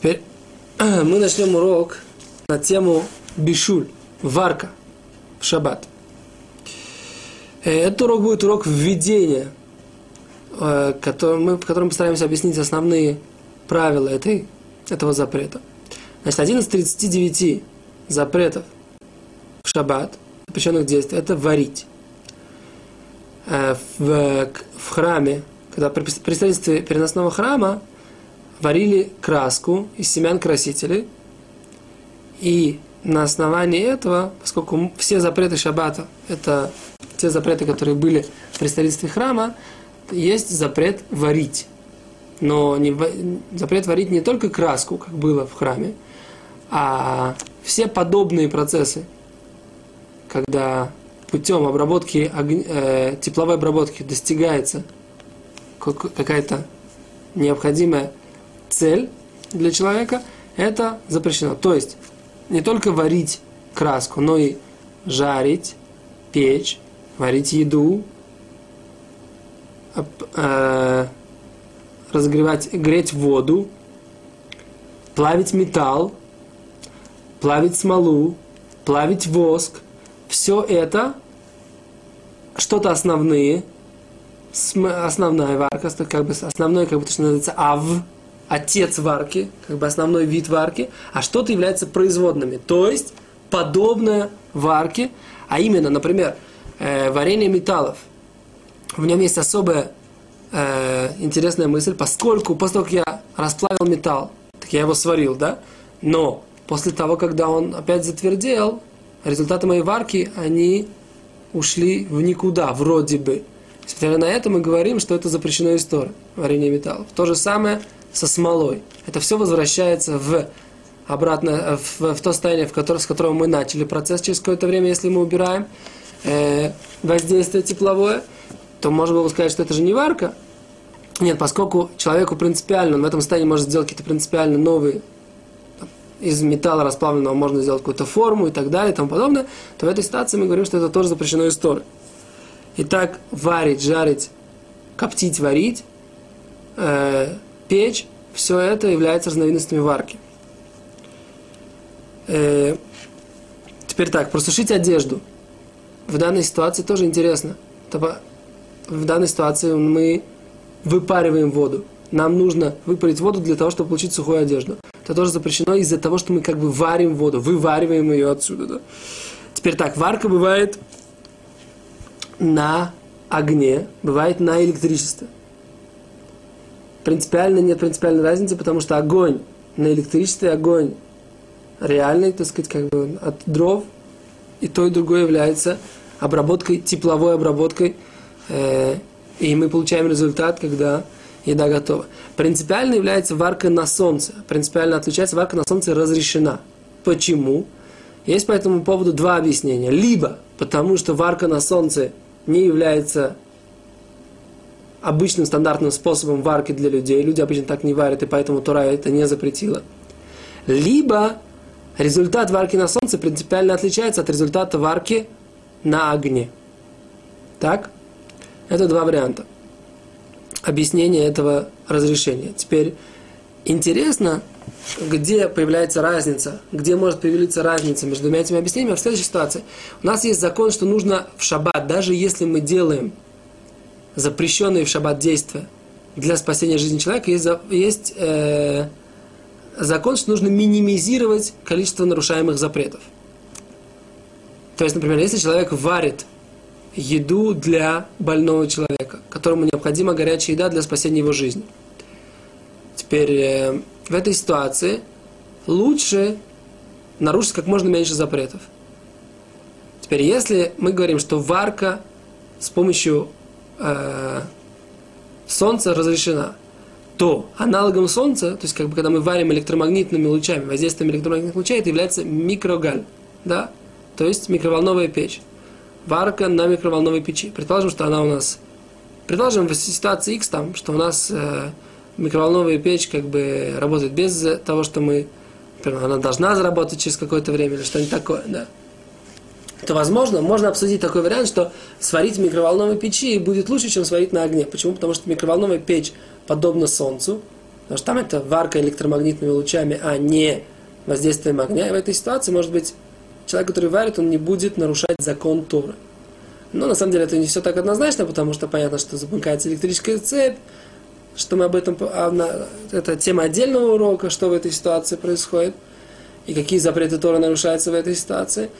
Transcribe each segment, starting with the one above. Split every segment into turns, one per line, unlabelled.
Теперь мы начнем урок на тему бишуль, варка в шаббат. Э, этот урок будет урок введения, э, который мы, в котором постараемся объяснить основные правила этой, этого запрета. Значит, один из 39 запретов в шаббат, запрещенных действий, это варить. Э, в, в храме, когда при строительстве переносного храма варили краску из семян красителей, и на основании этого, поскольку все запреты шаббата – это те запреты, которые были при строительстве храма, есть запрет варить. Но не, запрет варить не только краску, как было в храме, а все подобные процессы, когда путем обработки, э, тепловой обработки достигается какая-то необходимая цель для человека, это запрещено. То есть не только варить краску, но и жарить, печь, варить еду, э, разогревать, греть воду, плавить металл, плавить смолу, плавить воск. Все это что-то основные, основная варка, как бы основной, как бы то, что называется ав, отец варки, как бы основной вид варки, а что-то является производными, то есть подобное варке, а именно, например, э, варенье металлов. В нем есть особая э, интересная мысль, поскольку после того, как я расплавил металл, так я его сварил, да, но после того, когда он опять затвердел, результаты моей варки, они ушли в никуда, вроде бы. Несмотря на это, мы говорим, что это запрещено история, варенье металлов. То же самое – со смолой. Это все возвращается в обратно в, в то состояние, в которое, с которого мы начали процесс через какое-то время, если мы убираем э, воздействие тепловое, то можно было сказать, что это же не варка. Нет, поскольку человеку принципиально, он в этом состоянии может сделать какие-то принципиально новые из металла расплавленного можно сделать какую-то форму и так далее и тому подобное, то в этой ситуации мы говорим, что это тоже запрещено историей. Итак, варить, жарить, коптить, варить э, – печь, все это является разновидностями варки. Э, теперь так, просушить одежду. В данной ситуации тоже интересно. В данной ситуации мы выпариваем воду. Нам нужно выпарить воду для того, чтобы получить сухую одежду. Это тоже запрещено из-за того, что мы как бы варим воду, вывариваем ее отсюда. Да? Теперь так, варка бывает на огне, бывает на электричестве принципиально нет принципиальной разницы, потому что огонь на электричестве, огонь реальный, так сказать, как бы от дров, и то, и другое является обработкой, тепловой обработкой, э, и мы получаем результат, когда еда готова. Принципиально является варка на солнце. Принципиально отличается варка на солнце разрешена. Почему? Есть по этому поводу два объяснения. Либо потому, что варка на солнце не является обычным стандартным способом варки для людей. Люди обычно так не варят, и поэтому Тура это не запретила. Либо результат варки на солнце принципиально отличается от результата варки на огне. Так? Это два варианта объяснения этого разрешения. Теперь интересно, где появляется разница, где может появиться разница между двумя этими объяснениями в следующей ситуации. У нас есть закон, что нужно в шаббат, даже если мы делаем запрещенные в шаббат действия для спасения жизни человека, есть, есть э, закон, что нужно минимизировать количество нарушаемых запретов. То есть, например, если человек варит еду для больного человека, которому необходима горячая еда для спасения его жизни. Теперь э, в этой ситуации лучше нарушить как можно меньше запретов. Теперь, если мы говорим, что варка с помощью э, Солнце разрешена, то аналогом Солнца, то есть как бы когда мы варим электромагнитными лучами, воздействием электромагнитных лучей, это является микрогаль, да, то есть микроволновая печь. Варка на микроволновой печи. Предположим, что она у нас, предположим, в ситуации X там, что у нас э, микроволновая печь как бы работает без того, что мы, например, она должна заработать через какое-то время или что-нибудь такое, да то, возможно, можно обсудить такой вариант, что сварить в микроволновой печи будет лучше, чем сварить на огне. Почему? Потому что микроволновая печь подобна солнцу, потому что там это варка электромагнитными лучами, а не воздействием огня. И в этой ситуации, может быть, человек, который варит, он не будет нарушать закон Торы. Но на самом деле это не все так однозначно, потому что понятно, что замыкается электрическая цепь, что мы об этом... А, это тема отдельного урока, что в этой ситуации происходит, и какие запреты Тора нарушаются в этой ситуации.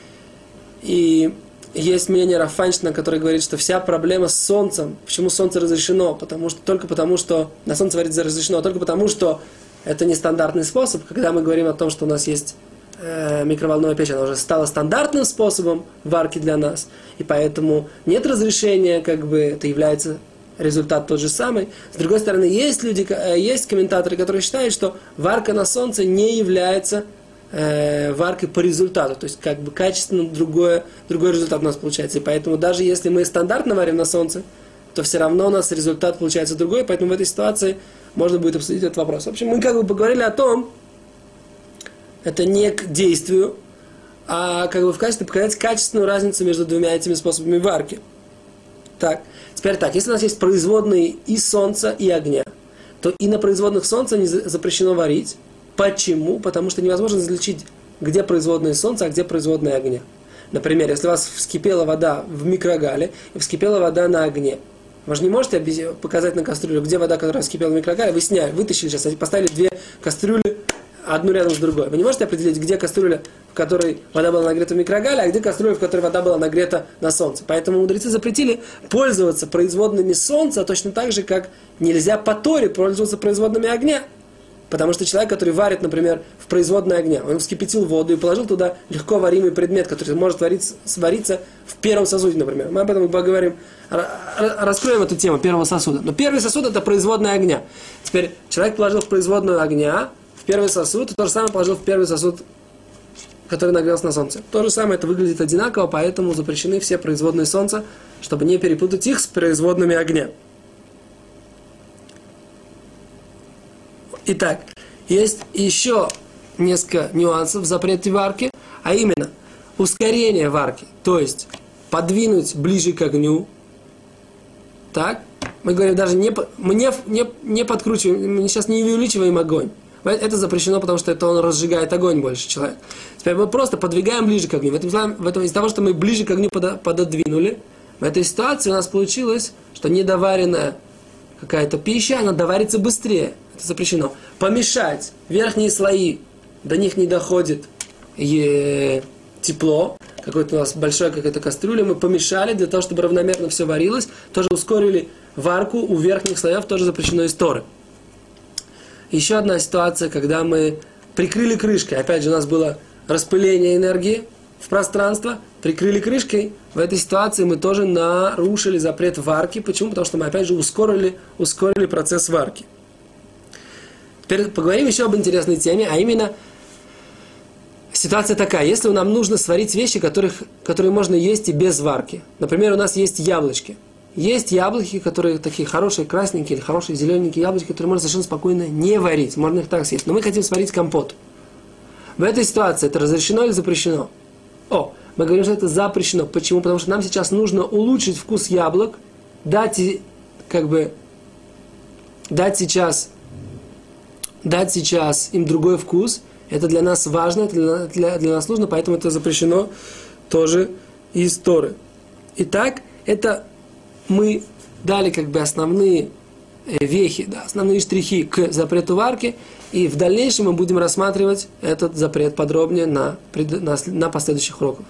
И есть мнение Рафаншина, который говорит, что вся проблема с солнцем, почему солнце разрешено, потому что, только потому, что на солнце варить разрешено, только потому, что это нестандартный способ, когда мы говорим о том, что у нас есть э, микроволновая печь, она уже стала стандартным способом варки для нас, и поэтому нет разрешения, как бы это является результат тот же самый. С другой стороны, есть люди, э, есть комментаторы, которые считают, что варка на солнце не является э, варкой по результату. То есть, как бы качественно другое, другой результат у нас получается. И поэтому даже если мы стандартно варим на солнце, то все равно у нас результат получается другой. Поэтому в этой ситуации можно будет обсудить этот вопрос. В общем, мы как бы поговорили о том, это не к действию, а как бы в качестве показать качественную разницу между двумя этими способами варки. Так, теперь так, если у нас есть производные и солнца, и огня, то и на производных солнца не запрещено варить, Почему? Потому что невозможно различить, где производное солнце, а где производное огня. Например, если у вас вскипела вода в микрогале и вскипела вода на огне, вы же не можете показать на кастрюлю, где вода, которая вскипела в микрогале, вы сняли, вытащили сейчас, поставили две кастрюли, одну рядом с другой. Вы не можете определить, где кастрюля, в которой вода была нагрета в микрогале, а где кастрюля, в которой вода была нагрета на солнце. Поэтому мудрецы запретили пользоваться производными солнца точно так же, как нельзя по Торе пользоваться производными огня. Потому что человек, который варит, например, в производной огне, он вскипятил воду и положил туда легко варимый предмет, который может вариться, свариться в первом сосуде, например. Мы об этом поговорим, раскроем эту тему первого сосуда. Но первый сосуд это производная огня. Теперь человек положил в производную огня, в первый сосуд, и то же самое положил в первый сосуд, который нагрелся на солнце. То же самое, это выглядит одинаково, поэтому запрещены все производные солнца, чтобы не перепутать их с производными огня. Итак, есть еще несколько нюансов в запрете варки, а именно ускорение варки, то есть подвинуть ближе к огню. Так, мы говорим даже не, мы не, не, не подкручиваем, мы сейчас не увеличиваем огонь. Это запрещено, потому что это он разжигает огонь больше человек. Теперь мы просто подвигаем ближе к огню. В этом, в этом, из-за того, что мы ближе к огню пододвинули, в этой ситуации у нас получилось, что недоваренная какая-то пища, она доварится быстрее запрещено. Помешать верхние слои, до них не доходит е- тепло, какой-то у нас большая какая-то кастрюля, мы помешали для того, чтобы равномерно все варилось, тоже ускорили варку у верхних слоев, тоже запрещено из Торы. Еще одна ситуация, когда мы прикрыли крышкой, опять же у нас было распыление энергии в пространство, прикрыли крышкой, в этой ситуации мы тоже нарушили запрет варки. Почему? Потому что мы опять же ускорили, ускорили процесс варки. Теперь поговорим еще об интересной теме, а именно ситуация такая. Если нам нужно сварить вещи, которых, которые можно есть и без варки. Например, у нас есть яблочки. Есть яблоки, которые такие хорошие, красненькие или хорошие зелененькие яблочки, которые можно совершенно спокойно не варить. Можно их так съесть. Но мы хотим сварить компот. В этой ситуации это разрешено или запрещено? О, мы говорим, что это запрещено. Почему? Потому что нам сейчас нужно улучшить вкус яблок, дать, как бы, дать сейчас дать сейчас им другой вкус, это для нас важно, это для, для, для нас нужно, поэтому это запрещено тоже из Торы. Итак, это мы дали как бы основные э, вехи, да, основные штрихи к запрету варки, и в дальнейшем мы будем рассматривать этот запрет подробнее на, на, на последующих уроках.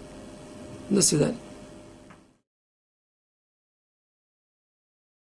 До свидания.